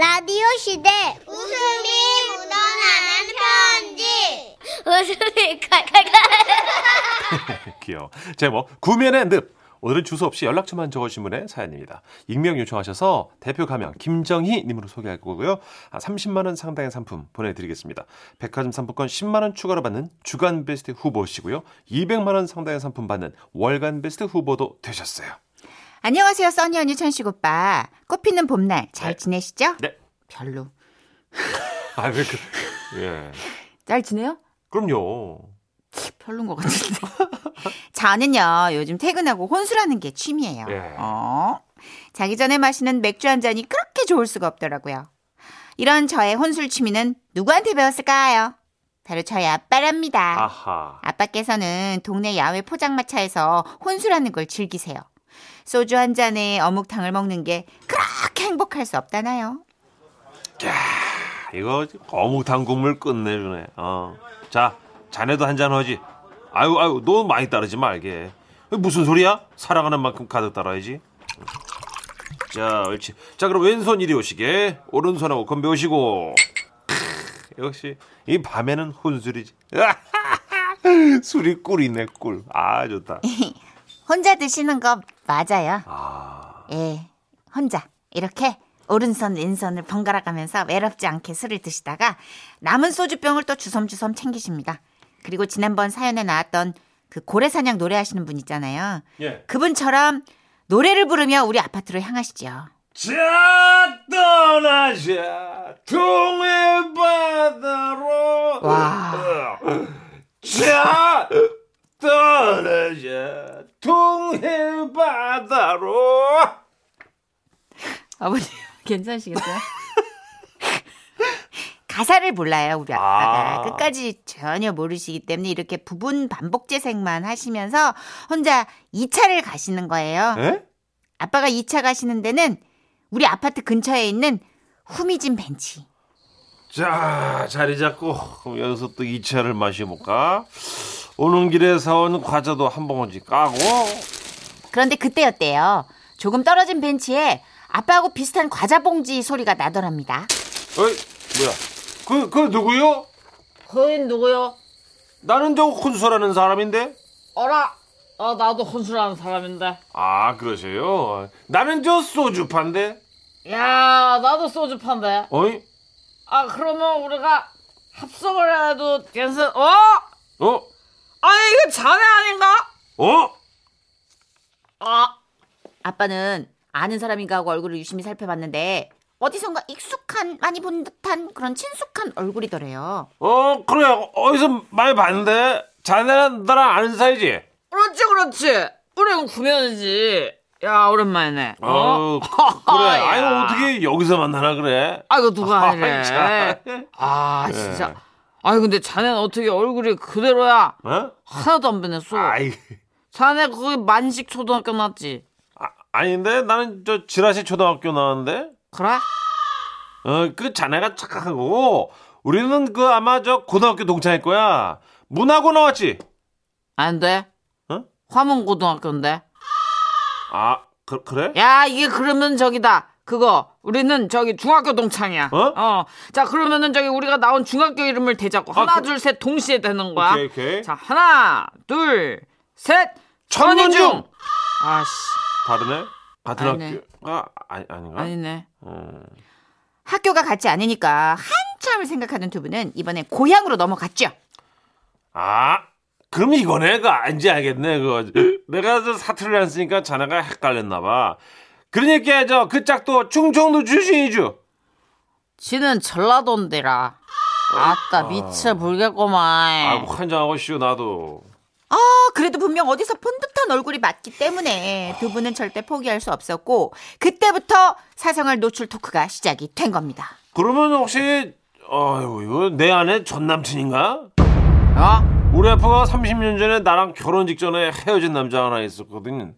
라디오 시대 웃음이 묻어나는 편지 웃음이 칼칼칼 귀여워. 제목 구면의 늪. 오늘은 주소 없이 연락처만 적어주신 분의 사연입니다. 익명 요청하셔서 대표 가명 김정희 님으로 소개할 거고요. 아, 30만 원 상당의 상품 보내드리겠습니다. 백화점 상품권 10만 원 추가로 받는 주간 베스트 후보시고요. 200만 원 상당의 상품 받는 월간 베스트 후보도 되셨어요. 안녕하세요, 써니 언니 천식 오빠. 꽃피는 봄날 잘 네. 지내시죠? 네. 별로. 아, 왜 그, 예. 잘 지내요? 그럼요. 별론 것 같은데. 저는요, 요즘 퇴근하고 혼술하는 게 취미예요. 예. 어? 자기 전에 마시는 맥주 한 잔이 그렇게 좋을 수가 없더라고요. 이런 저의 혼술 취미는 누구한테 배웠을까요? 바로 저희 아빠랍니다. 아하. 아빠께서는 동네 야외 포장마차에서 혼술하는 걸 즐기세요. 소주 한 잔에 어묵탕을 먹는 게 그렇게 행복할 수 없다나요? 이거 어묵탕 국물 끝내주네. 어. 자, 자네도 한 잔 하지. 아유, 아유, 너 많이 따르지 말게. 무슨 소리야? 사랑하는 만큼 가득 따라야지. 자, 옳지. 자, 그럼 왼손 이리 오시게. 오른손하고 건배 오시고. 역시 이 밤에는 혼술이지. 술이 꿀이네, 꿀. 아, 좋다. 혼자 드시는 거 맞아요. 아, 예, 혼자 이렇게 오른손 왼손을 번갈아 가면서 외롭지 않게 술을 드시다가 남은 소주병을 또 주섬주섬 챙기십니다. 그리고 지난번 사연에 나왔던 그 고래사냥 노래하시는 분 있잖아요. 예. 그분처럼 노래를 부르며 우리 아파트로 향하시죠. 자 떠나자 동해 바다로 와. 자 떠나자 동해 바다로 아버님 괜찮으시겠어요? 가사를 몰라요 우리 아빠가 아. 끝까지 전혀 모르시기 때문에 이렇게 부분 반복 재생만 하시면서 혼자 2차를 가시는 거예요. 에? 아빠가 2차 가시는 데는 우리 아파트 근처에 있는 후미진 벤치. 자 자리 잡고 그럼 여기서 또 2차를 마셔볼까 오는 길에 사온 과자도 한 봉지 까고 그런데 그때였대요. 조금 떨어진 벤치에 아빠하고 비슷한 과자 봉지 소리가 나더랍니다. 어이 뭐야 그, 그 누구요? 거인 누구요? 나는 저 혼술하는 사람인데 어라. 아 나도 혼술하는 사람인데. 아 그러세요 나는 저 소주파인데 야 나도 소주 판데. 어이 아 그러면 우리가 합성을 해도 괜찮? 어? 어? 아니 이거 자네 아닌가? 어? 아 아빠는 아는 사람인가 하고 얼굴을 유심히 살펴봤는데 어디선가 익숙한 많이 본 듯한 그런 친숙한 얼굴이더래요. 어, 그래. 어디서 많이 봤는데. 자네는 나랑 아는 사이지? 그렇지 그렇지. 우리는 구면이지. 야 오랜만이네. 어? 어, 그래. 야. 아니, 어떻게 여기서 만나나 그래? 아 이거 누가 아니래. 참. 아 진짜. 예. 아니 근데 자네는 어떻게 얼굴이 그대로야? 어? 하나도 안 변했어. 아이, 자네 거기 만식 초등학교 났지? 아, 아닌데? 나는 저 지라시 초등학교 나왔는데? 그래? 어, 그 자네가 착각한 거고, 우리는 그 아마 저 고등학교 동창일 거야. 문하고 나왔지? 안 돼. 어? 화문 고등학교인데. 아, 그, 그래? 야, 이게 그러면 저기다. 그거. 우리는 저기 중학교 동창이야. 어? 자, 그러면은 저기 우리가 나온 중학교 이름을 대자고. 하나, 그- 둘, 셋 동시에 되는 거야. 오케이, 오케이. 자, 하나, 둘, 셋. 천문중! 아씨. 다르네? 같은 아니네. 학교가 아니, 아닌가? 아니네. 어. 학교가 같지 않으니까 한참을 생각하는 두 분은 이번에 고향으로 넘어갔죠. 아, 그럼 이거네. 그, 이제 알겠네. 그, 내가 저 사투리를 안 쓰니까 자네가 헷갈렸나 봐. 그러니까 저 그 짝도 충청도 출신이죠. 지는 전라도인데라. 아따, 미쳐 불겠구만. 아이고 환장하고 쉬우 나도. 아, 그래도 분명 어디서 본 듯한 얼굴이 맞기 때문에 두 분은 절대 포기할 수 없었고 그때부터 사생활 노출 토크가 시작이 된 겁니다. 그러면 혹시 아이고 이거 내 아내 전 남친인가? 어? 우리 아빠가 30년 전에 나랑 결혼 직전에 헤어진 남자 하나 있었거든.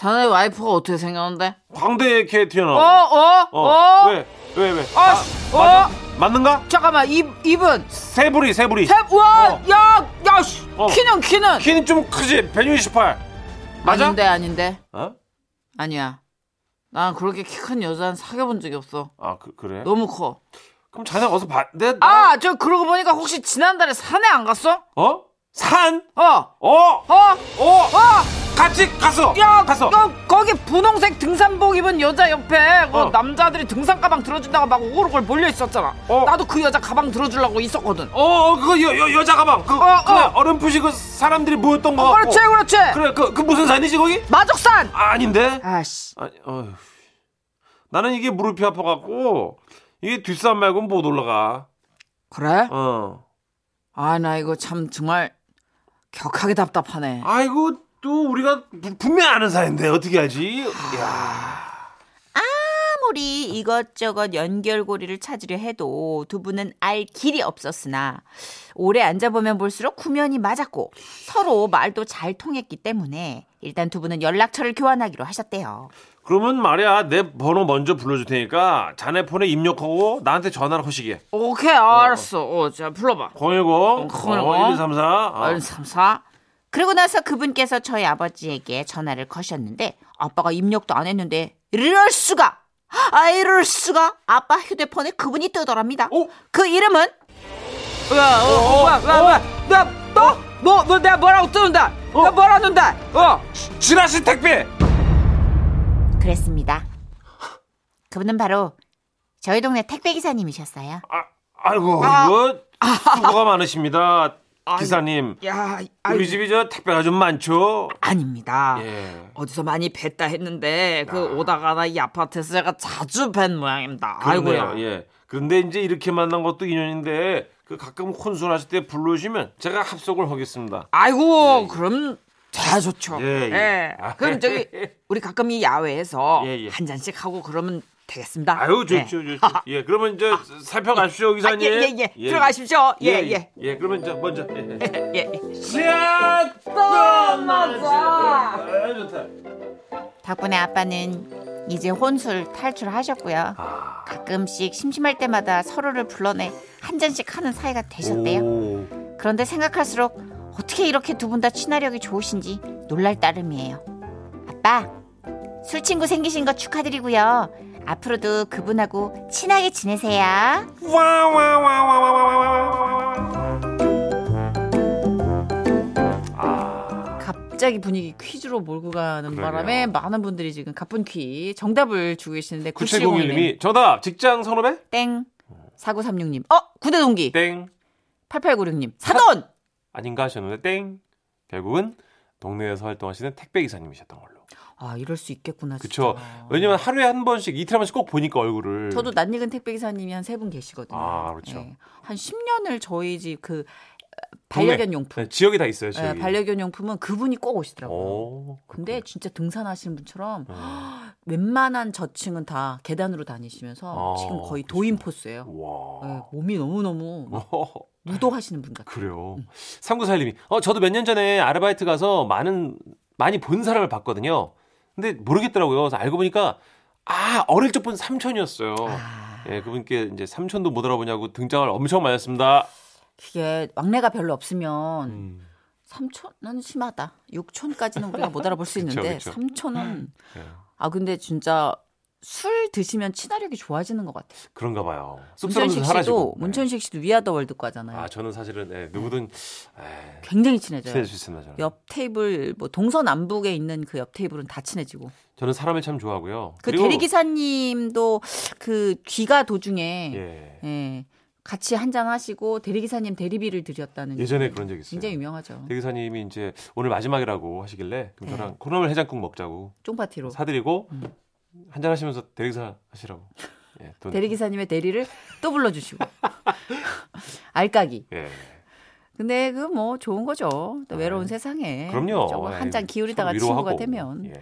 자네 와이프가 어떻게 생겼는데? 광대에 이렇게 어, 튀어나와. 어, 어, 어? 왜? 왜, 왜? 아, 아, 어? 맞, 맞는가? 잠깐만, 입, 입은? 세부리, 세부리. 탭, 와, 어. 야, 야, 씨. 어. 키는, 키는. 키는 좀 크지? 168. 맞아? 아닌데, 아닌데. 어? 아니야. 난 그렇게 키 큰 여자는 사귀어본 적이 없어. 아 그, 그래? 너무 커. 그럼 자네 어서 봐. 내 나, 아, 저 그러고 보니까 혹시 지난달에 산에 안 갔어? 어? 산? 어, 어? 어, 어? 어. 같이 갔어. 야, 갔어. 야, 거기 분홍색 등산복 입은 여자 옆에 그 어. 남자들이 등산 가방 들어준다고 막 오글오글 몰려 있었잖아. 어. 나도 그 여자 가방 들어주려고 있었거든. 어, 어, 그거 여, 여, 여자 가방. 그, 어, 그래, 어. 어렴풋이 그 사람들이 모였던 거. 어, 같고. 그렇지, 그렇지. 그래, 그, 그 무슨 산이지, 거기? 마족산. 아, 아닌데? 아씨. 아니, 어휴. 나는 이게 무릎이 아파갖고, 이게 뒷산 말고는 못 올라가. 그래? 어. 아, 나 이거 참 정말 격하게 답답하네. 아이고, 또 우리가 부- 분명히 아는 사이인데, 어떻게 하지? 야 아무리 이것저것 연결고리를 찾으려 해도 두 분은 알 길이 없었으나 오래 앉아보면 볼수록 구면이 맞았고 서로 말도 잘 통했기 때문에 일단 두 분은 연락처를 교환하기로 하셨대요. 그러면 말이야, 내 번호 먼저 불러줄 테니까, 자네 폰에 입력하고, 나한테 전화를 하시게. 오케이, 알았어. 어, 자, 불러봐. 010, 어, 010. 1234. 어. 1, 3, 4. 그러고 나서 그분께서 저희 아버지에게 전화를 거셨는데 아빠가 입력도 안 했는데 이럴 수가 아 이럴 수가 아빠 휴대폰에 그분이 뜨더랍니다. 어? 그 이름은 야, 어, 어. 나, 너, 뭐, 뭐, 내가 뭐라고 뜨는다. 나 뭐라 는다. 어. 지라시 택배! 그랬습니다. 그분은 바로 저희 동네 택배 기사님이셨어요. 아, 아이고, 아. 이거 수고가 많으십니다. 기사님. 야, 우리 집이 저 택배가 좀 많죠? 아닙니다. 예. 어디서 많이 뵀다 했는데 그 오다가다 이 아파트에서 제가 자주 뵌 모양입니다. 그러네요. 아이고야. 예. 그런데 이제 이렇게 만난 것도 인연인데 그 가끔 혼술하실 때 불러주시면 제가 합석을 하겠습니다. 아이고 그럼 다 좋죠. 예, 예. 아. 그럼 저기 우리 가끔 이 야외에서 예, 예. 한 잔씩 하고 그러면 되겠습니다. 아유 네. 좋죠, 좋죠. 예, 그러면 이제 살펴가십시오, 아, 기사님. 예, 예, 예. 들어가십시오. 예, 예. 예, 그러면 이제 먼저. 예, 예. 예. 예. 아, 좋다. 덕분에 아빠는 이제 혼술 탈출하셨고요. 아. 가끔씩 심심할 때마다 서로를 불러내 한 잔씩 하는 사이가 되셨대요. 오. 그런데 생각할수록 어떻게 이렇게 두 분 다 친화력이 좋으신지 놀랄 따름이에요. 아빠, 술 친구 생기신 거 축하드리고요. 앞으로도 그분하고 친하게 지내세요. 갑자기 분위기 퀴즈로 몰고 가는 그러게요. 바람에 많은 분들이 지금 가쁜 퀴 정답을 주고 계시는데 9701님이 정답 직장 선후배? 땡. 4936님. 어, 구대 동기. 땡 8896님. 사돈. 아닌가 하셨는데 땡 결국은 동네에서 활동하시는 택배 기사님이셨던 걸로. 아, 이럴 수 있겠구나. 그쵸. 진짜. 왜냐면 하루에 한 번씩 이틀 한 번씩 꼭 보니까 얼굴을. 저도 낯익은 택배 기사님이 한 세 분 계시거든요. 아, 그렇죠. 예. 한 10년을 저희 집 그 반려견 용품. 네, 지역이 다 있어요. 예, 지역이. 반려견 용품은 그분이 꼭 오시더라고요. 오. 근데 진짜 등산하시는 분처럼 음. 웬만한 저층은 다 계단으로 다니시면서 아, 지금 거의. 도인 포스예요. 와. 예, 몸이 너무 너무 막 어, 무도하시는 분 같아요. 그래요. 삼구사일님이 어 저도 몇 년 전에 아르바이트 가서 많은 많이 본 사람을 봤거든요. 근데 모르겠더라고요. 그래서 알고 보니까 아 어릴 적 본 삼촌이었어요. 아, 예, 그분께 이제 삼촌도 못 알아보냐고 등장을 엄청 많이 했습니다. 그게 막내가 별로 없으면 음, 삼촌은 심하다. 육촌까지는 우리가 못 알아볼 수 있는데 그쵸. 삼촌은 예, 아 근데 진짜 술 드시면 친화력이 좋아지는 것 같아요. 그런가 봐요. 문천식. 씨도 네. 문천식 씨도 위아더 월드과잖아요. 아 저는 사실은 예, 누구든 에, 굉장히 친해져요. 친해질 수 있습니다. 저는. 옆 테이블 뭐 동서남북에 있는 그 옆 테이블은 다 친해지고 저는 사람을 참 좋아하고요. 그 그리고- 대리 기사님도 그 귀가 도중에 예. 예, 같이 한 잔 하시고 대리기사님 대리비를 드렸다는 예전에 그런 적 있어요. 굉장히 유명하죠. 대기사님이 이제 오늘 마지막이라고 하시길래 그럼 네. 저랑 콩나물 해장국 먹자고 쫑파티로 사드리고 음. 한잔 하시면서 대리기사 하시라고. 예, 돈- 대리기사님의 대리를 또 불러주시고 알까기. 예. 근데 그 뭐 좋은 거죠. 또 외로운 아, 세상에 그럼요. 한잔 예, 기울이다가 친구가. 되면 예.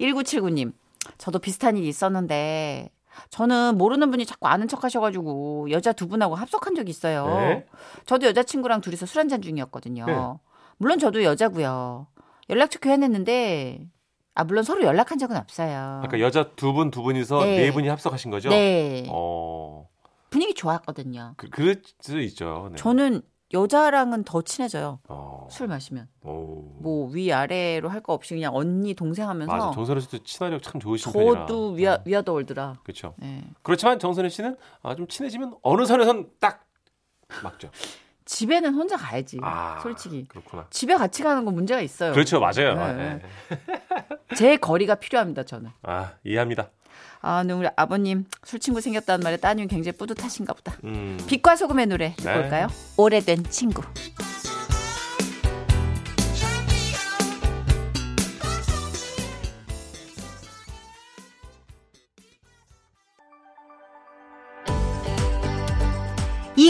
1979님, 저도 비슷한 일이 있었는데, 저는 모르는 분이 자꾸 아는 척 하셔가지고, 여자 두 분하고 합석한 적이 있어요. 네. 저도 여자친구랑 둘이서 술 한잔 중이었거든요. 네. 물론 저도 여자고요. 연락처 교환했는데, 아, 물론 서로 연락한 적은 없어요. 아까 여자 두 분 두 분이서 네. 네, 분이 합석하신 거죠? 네. 어. 분위기 좋았거든요. 그, 그럴 수 있죠. 네. 저는 여자랑은 더 친해져요. 어. 술 마시면. 오. 뭐 위아래로 할 거 없이 그냥 언니 동생 하면서 맞아. 정선혜 씨도 친화력 참 좋으신 편이라. 저도 위아 위아더 월드라. 그렇죠. 네. 그렇지만 정선혜 씨는 아, 좀 친해지면 어느 선에선 딱 맞죠. 집에는 혼자 가야지. 아, 솔직히. 그렇구나. 집에 같이 가는 건 문제가 있어요. 그렇죠, 맞아요. 네, 아, 네. 네. 제 거리가 필요합니다, 저는. 아 이해합니다. 아, 우리 아버님 술 친구 생겼다는 말에 따님이 굉장히 뿌듯하신가 보다. 음. 빛과 소금의 노래 듣고 네. 올까요? 오래된 친구.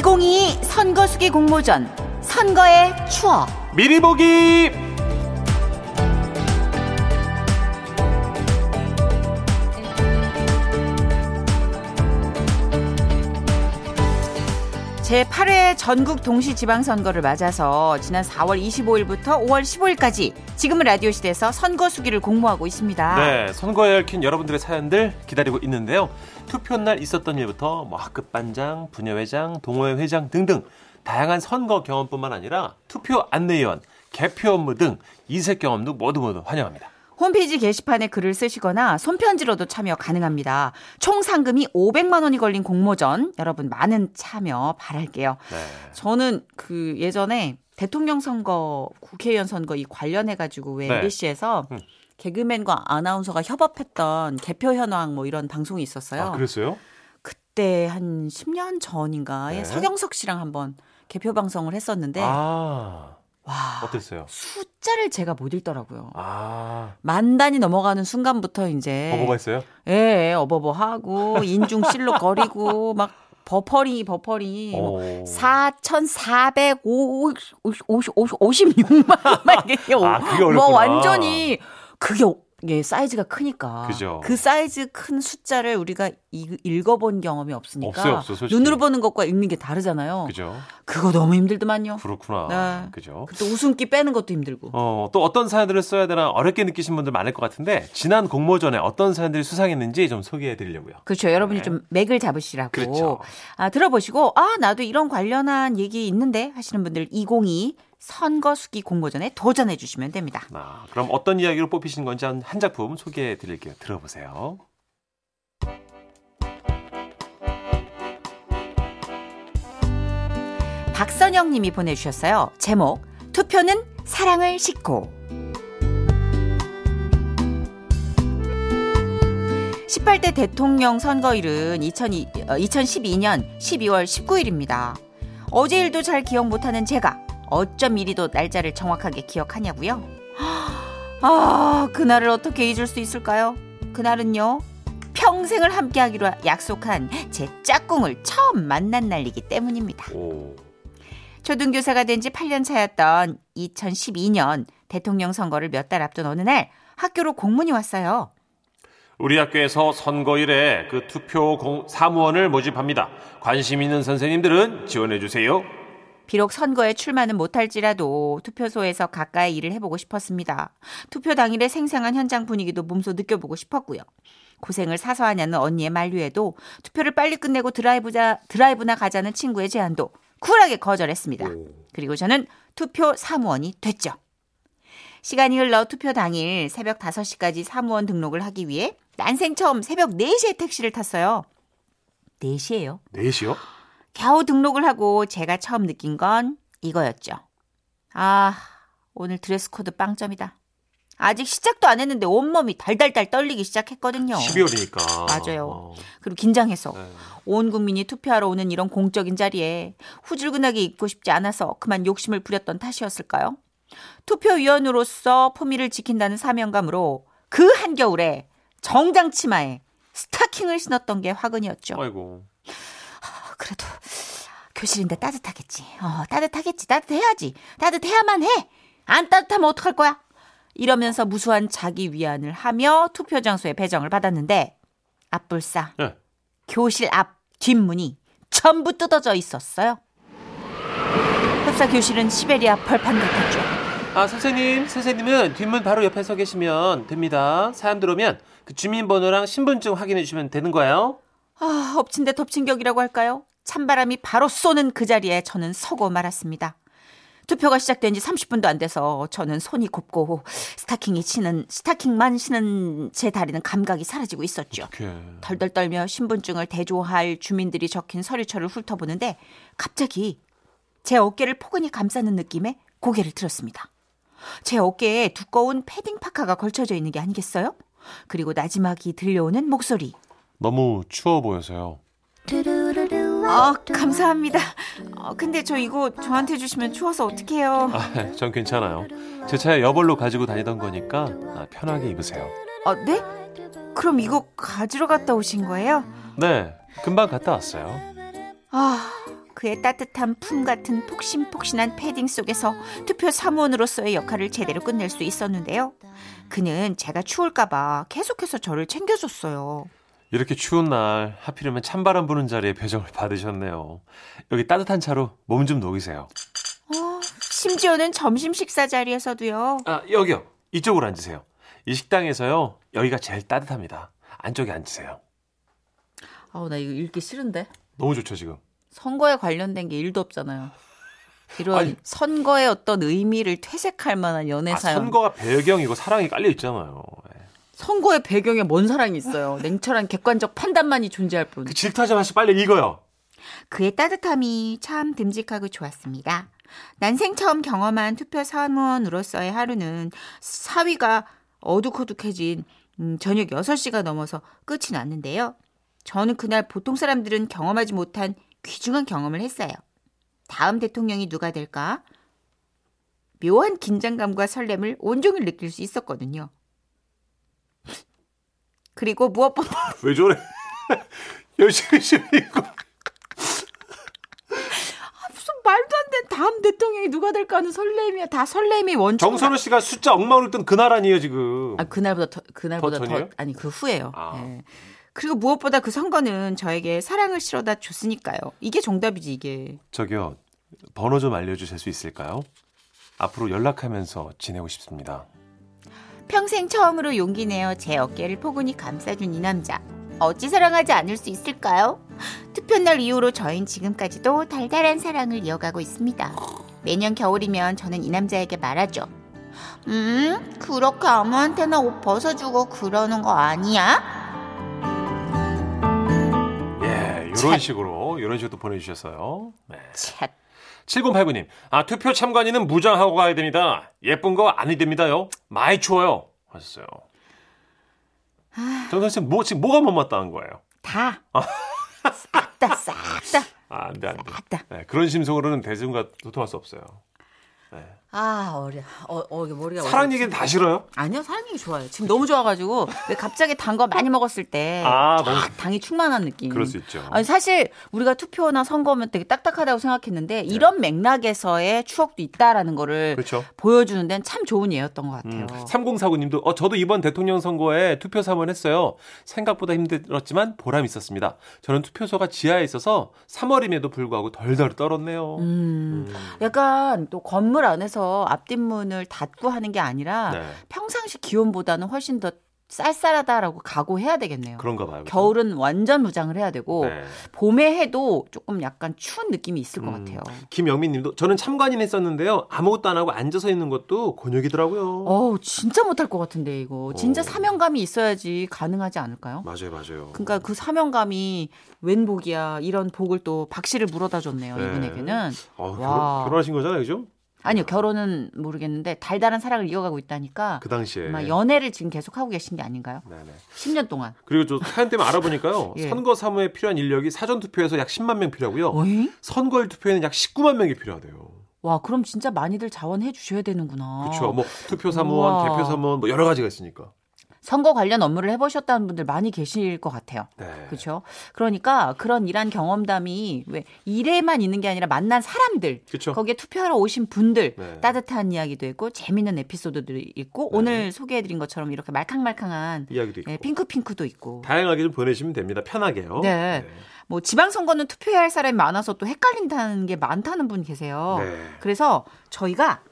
(2022) 선거수기 공모전 선거의 추억 미리 보기. 제8회 전국 동시 지방선거를 맞아서 지난 4월 25일부터 5월 15일까지 지금은 라디오 시대에서 선거 수기를 공모하고 있습니다. 네, 선거에 얽힌 여러분들의 사연들 기다리고 있는데요. 투표 날 있었던 일부터 뭐 학급 반장, 부녀회장, 동호회 회장 등등 다양한 선거 경험뿐만 아니라 투표 안내위원, 개표 업무 등 이색 경험도 모두 모두 환영합니다. 홈페이지 게시판에 글을 쓰시거나 손편지로도 참여 가능합니다. 총 상금이 500만 원이 걸린 공모전 여러분 많은 참여 바랄게요. 네. 저는 그 예전에 대통령 선거, 국회의원 선거 이 관련해 가지고 왜 네. MBC에서 음. 개그맨과 아나운서가 협업했던 개표 현황 뭐 이런 방송이 있었어요. 아, 그랬어요? 그때 한 10년 전인가에 네. 서경석 씨랑 한번 개표 방송을 했었는데 아, 와 어땠어요? 숫자를 제가 못 읽더라고요. 아, 만 단이 넘어가는 순간부터 이제 버버가 있어요? 예, 어버버 하고 인중 실룩거리고 막 버퍼리 버퍼리 뭐 오. 4,456만 막 이게 아, 그게 뭐 어렵구나. 완전히 그게 예, 사이즈가 크니까 그죠. 그 사이즈 큰 숫자를 우리가 이- 읽어본 경험이 없으니까 없어요, 없어, 솔직히. 눈으로 보는 것과 읽는 게 다르잖아요. 그죠? 그거 너무 힘들더만요. 그렇구나. 네. 그죠? 또 웃음기 빼는 것도 힘들고. 어, 또 어떤 사연들을 써야 되나 어렵게 느끼신 분들 많을 것 같은데 지난 공모전에 어떤 사연들이 수상했는지 좀 소개해 드리려고요. 그렇죠. 여러분이 네. 좀 맥을 잡으시라고. 그렇죠. 아, 들어보시고, 아, 나도 이런 관련한 얘기 있는데 하시는 분들 202 선거 수기 공모전에 도전해 주시면 됩니다. 아, 그럼 어떤 이야기로 뽑히신 건지 한, 한 작품 소개해 드릴게요. 들어보세요. 박선영 님이 보내주셨어요. 제목, 투표는 사랑을 싣고. 18대 대통령 선거일은 2002, 어, 2012년 12월 19일입니다. 어제 일도 잘 기억 못하는 제가 어쩜 이리도 날짜를 정확하게 기억하냐고요? 아, 그날을 어떻게 잊을 수 있을까요? 그날은요. 평생을 함께하기로 약속한 제 짝꿍을 처음 만난 날이기 때문입니다. 오. 초등교사가 된 지 8년 차였던 2012년 대통령 선거를 몇 달 앞둔 어느 날 학교로 공문이 왔어요. 우리 학교에서 선거일에 그 투표 공, 사무원을 모집합니다. 관심 있는 선생님들은 지원해 주세요. 비록 선거에 출마는 못할지라도 투표소에서 가까이 일을 해보고 싶었습니다. 투표 당일의 생생한 현장 분위기도 몸소 느껴보고 싶었고요. 고생을 사서 하냐는 언니의 만류에도 투표를 빨리 끝내고 드라이브자, 드라이브나 가자는 친구의 제안도 쿨하게 거절했습니다. 그리고 저는 투표 사무원이 됐죠. 시간이 흘러 투표 당일 새벽 5시까지 사무원 등록을 하기 위해 난생 처음 새벽 4시에 택시를 탔어요. 4시예요. 4시요? 겨우 등록을 하고 제가 처음 느낀 건 이거였죠. 아, 오늘 드레스 코드 빵점이다. 아직 시작도 안 했는데 온몸이 달달달 떨리기 시작했거든요. 12월이니까. 맞아요. 어, 그리고 긴장해서 네. 온 국민이 투표하러 오는 이런 공적인 자리에 후줄근하게 입고 싶지 않아서 그만 욕심을 부렸던 탓이었을까요? 투표위원으로서 품위를 지킨다는 사명감으로 그 한겨울에 정장 치마에 스타킹을 신었던 게 화근이었죠. 아이고. 그래도 교실인데 따뜻하겠지. 어, 따뜻하겠지. 따뜻해야지. 따뜻해야만 해. 안 따뜻하면 어떡할 거야? 이러면서 무수한 자기 위안을 하며 투표 장소에 배정을 받았는데 앞불싸 네. 교실 앞 뒷문이 전부 뜯어져 있었어요. 흡사 교실은 시베리아 벌판 같았죠. 아, 선생님, 선생님은 뒷문 바로 옆에 서 계시면 됩니다. 사연 들어오면 그 주민번호랑 신분증 확인해 주시면 되는 거예요. 아, 엎친 데 덮친 격이라고 할까요? 찬바람이 바로 쏘는 그 자리에 저는 서고 말았습니다. 투표가 시작된 지 30분도 안 돼서 저는 손이 곱고 스타킹이 치는 스타킹만 신은 제 다리는 감각이 사라지고 있었죠. 어떡해. 덜덜 떨며 신분증을 대조할 주민들이 적힌 서류처를 훑어보는데 갑자기 제 어깨를 포근히 감싸는 느낌에 고개를 들었습니다. 제 어깨에 두꺼운 패딩 파카가 걸쳐져 있는 게 아니겠어요? 그리고 나지막이 들려오는 목소리. 너무 추워 보여서요. 어, 감사합니다. 어, 근데 저 이거 저한테 주시면 추워서 어떡해요. 아, 전 괜찮아요. 제 차에 여벌로 가지고 다니던 거니까 아, 편하게 입으세요. 어, 네? 그럼 이거 가지러 갔다 오신 거예요? 네, 금방 갔다 왔어요. 아, 그의 따뜻한 품 같은 폭신폭신한 패딩 속에서 투표 사무원으로서의 역할을 제대로 끝낼 수 있었는데요. 그는 제가 추울까봐 계속해서 저를 챙겨줬어요. 이렇게 추운 날 하필이면 찬바람 부는 자리에 배정을 받으셨네요. 여기 따뜻한 차로 몸 좀 녹이세요. 어, 심지어는 점심 식사 자리에서도요. 아, 여기요. 이쪽으로 앉으세요. 이 식당에서요. 여기가 제일 따뜻합니다. 안쪽에 앉으세요. 아우, 나 이거 읽기 싫은데. 너무 좋죠, 지금. 선거에 관련된 게 일도 없잖아요. 이런 아니. 선거의 어떤 의미를 퇴색할 만한 연애 아, 사연. 선거가 배경이고 사랑이 깔려 있잖아요. 예. 선거의 배경에 뭔 사랑이 있어요. 냉철한 객관적 판단만이 존재할 뿐. 그 질투하지 마시고 빨리 읽어요. 그의 따뜻함이 참 듬직하고 좋았습니다. 난생 처음 경험한 투표 사무원으로서의 하루는 사위가 어둑어둑해진 음, 저녁 6시가 넘어서 끝이 났는데요. 저는 그날 보통 사람들은 경험하지 못한 귀중한 경험을 했어요. 다음 대통령이 누가 될까? 묘한 긴장감과 설렘을 온종일 느낄 수 있었거든요. 그리고 무엇보다 왜 저래? 열심히 읽고. 무슨 말도 안 되는 다음 대통령이 누가 될까 하는 설렘이야. 다 설렘이 원천. 정선우 씨가 숫자 엉망으로 뜬 그날 아니에요, 지금. 아 그날보다 더, 그날보다 더 더? 아니 그 후에요. 아. 예. 그리고 무엇보다 그 선거는 저에게 사랑을 실어다 줬으니까요. 이게 정답이지 이게. 저기요. 번호 좀 알려주실 수 있을까요? 앞으로 연락하면서 지내고 싶습니다. 평생 처음으로 용기 내어 제 어깨를 포근히 감싸준 이 남자. 어찌 사랑하지 않을 수 있을까요? 투표날 이후로 저희는 지금까지도 달달한 사랑을 이어가고 있습니다. 매년 겨울이면 저는 이 남자에게 말하죠. 음, 그렇게 아무한테나 옷 벗어주고 그러는 거 아니야? 예, 이런 식으로, 이런 식으로 또 보내주셨어요. 네. 챗. 7089님, 아, 투표 참관인은 무장하고 가야 됩니다. 예쁜 거 아니 됩니다요. 많이 추워요. 하셨어요. 정선 씨, 뭐, 지금 뭐가 못마땅한 거예요? 다. 싹 다, 싹 다. 아, 안 돼, 안 돼. 싹 다. 네, 그런 심성으로는 대중과 소통할 수 없어요. 아, 어려. 어, 어, 머리가. 사랑 어렵지. 얘기는 다 싫어요? 아니요, 사랑 얘기 좋아요. 지금 너무 좋아가지고 왜 갑자기 단 거 많이 먹었을 때 아, 너무- 쫙 당이 충만한 느낌. 그럴 수 있죠. 아니 사실 우리가 투표나 선거면 되게 딱딱하다고 생각했는데 이런 맥락에서의 추억도 있다라는 거를 네. 그렇죠. 보여주는 데는 참 좋은 예였던 것 같아요. 음, 3049님도 어 저도 이번 대통령 선거에 투표 사무원 했어요. 생각보다 힘들었지만 보람 있었습니다. 저는 투표소가 지하에 있어서 3월임에도 불구하고 덜덜 떨었네요. 음, 약간 또 건물 안에서 앞뒷문을 닫고 하는 게 아니라 네. 평상시 기온보다는 훨씬 더 쌀쌀하다라고 각오해야 되겠네요. 그런가 봐요. 그죠? 겨울은 완전 무장을 해야 되고 네. 봄에 해도 조금 약간 추운 느낌이 있을 것 음. 같아요. 김영민 님도 저는 참관인 했었는데요. 아무것도 안 하고 앉아서 있는 것도 곤욕이더라고요. 어우, 진짜 못할 것 같은데, 이거. 진짜 어. 사명감이 있어야지 가능하지 않을까요? 맞아요, 맞아요. 그러니까 그 사명감이 웬 복이야. 이런 복을 또 박씨를 물어다 줬네요, 네. 이분에게는. 어, 결혼, 와. 결혼하신 거잖아요, 그죠? 아니요, 결혼은 모르겠는데 달달한 사랑을 이어가고 있다니까 그 당시에. 아마 연애를 지금 계속 하고 계신 게 아닌가요? 네네. 10년 동안. 그리고 저 사연 때문에 알아보니까요. 예. 선거 사무에 필요한 인력이 사전 투표에서 약 10만 명 필요하고요. 어이? 선거일 투표에는 약 19만 명이 필요하대요. 와, 그럼 진짜 많이들 자원해 주셔야 되는구나. 그렇죠. 뭐 투표 사무원. 개표 사무원 뭐 여러 가지가 있으니까. 선거 관련 업무를 해보셨다는 분들 많이 계실 것 같아요. 네. 그렇죠. 그러니까 그런 일한 경험담이 왜 일에만 있는 게 아니라 만난 사람들, 그렇죠. 거기에 투표하러 오신 분들 네. 따뜻한 이야기도 있고 재밌는 에피소드들이 있고 네. 오늘 소개해드린 것처럼 이렇게 말캉말캉한 이야기도 있고. 예, 핑크핑크도 있고. 다양하게 좀 보내시면 됩니다. 편하게요. 네. 뭐 지방선거는 투표해야 할 사람이 많아서 또 헷갈린다는 게 많다는 분 계세요. 네. 그래서 저희가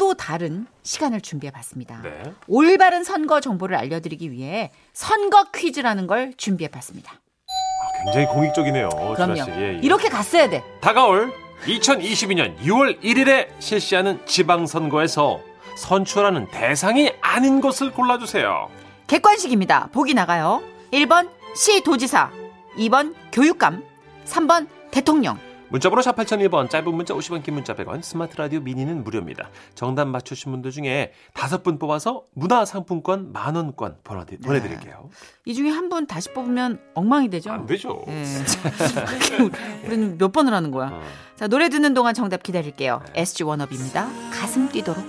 또 다른 시간을 준비해 봤습니다. 네. 올바른 선거 정보를 알려드리기 위해 선거 퀴즈라는 걸 준비해 봤습니다. 아, 굉장히 공익적이네요. 그럼요. 예, 예. 이렇게 갔어야 돼. 다가올 2022년 6월 1일에 실시하는 지방선거에서 선출하는 대상이 아닌 것을 골라주세요. 객관식입니다. 보기 나가요. 1번 시도지사, 2번 교육감, 3번 대통령. 문자번호 샵 8001번 짧은 문자 50원 긴 문자 100원 스마트 라디오 미니는 무료입니다. 정답 맞추신 분들 중에 다섯 분 뽑아서 문화상품권 만원권 보내드- 보내드릴게요. 이 중에 한 분 다시 뽑으면 엉망이 되죠. 안 되죠. 예. 우리는 몇 번을 하는 거야. 어. 자, 노래 듣는 동안 정답 기다릴게요. SG 원업입니다. 가슴 뛰도록.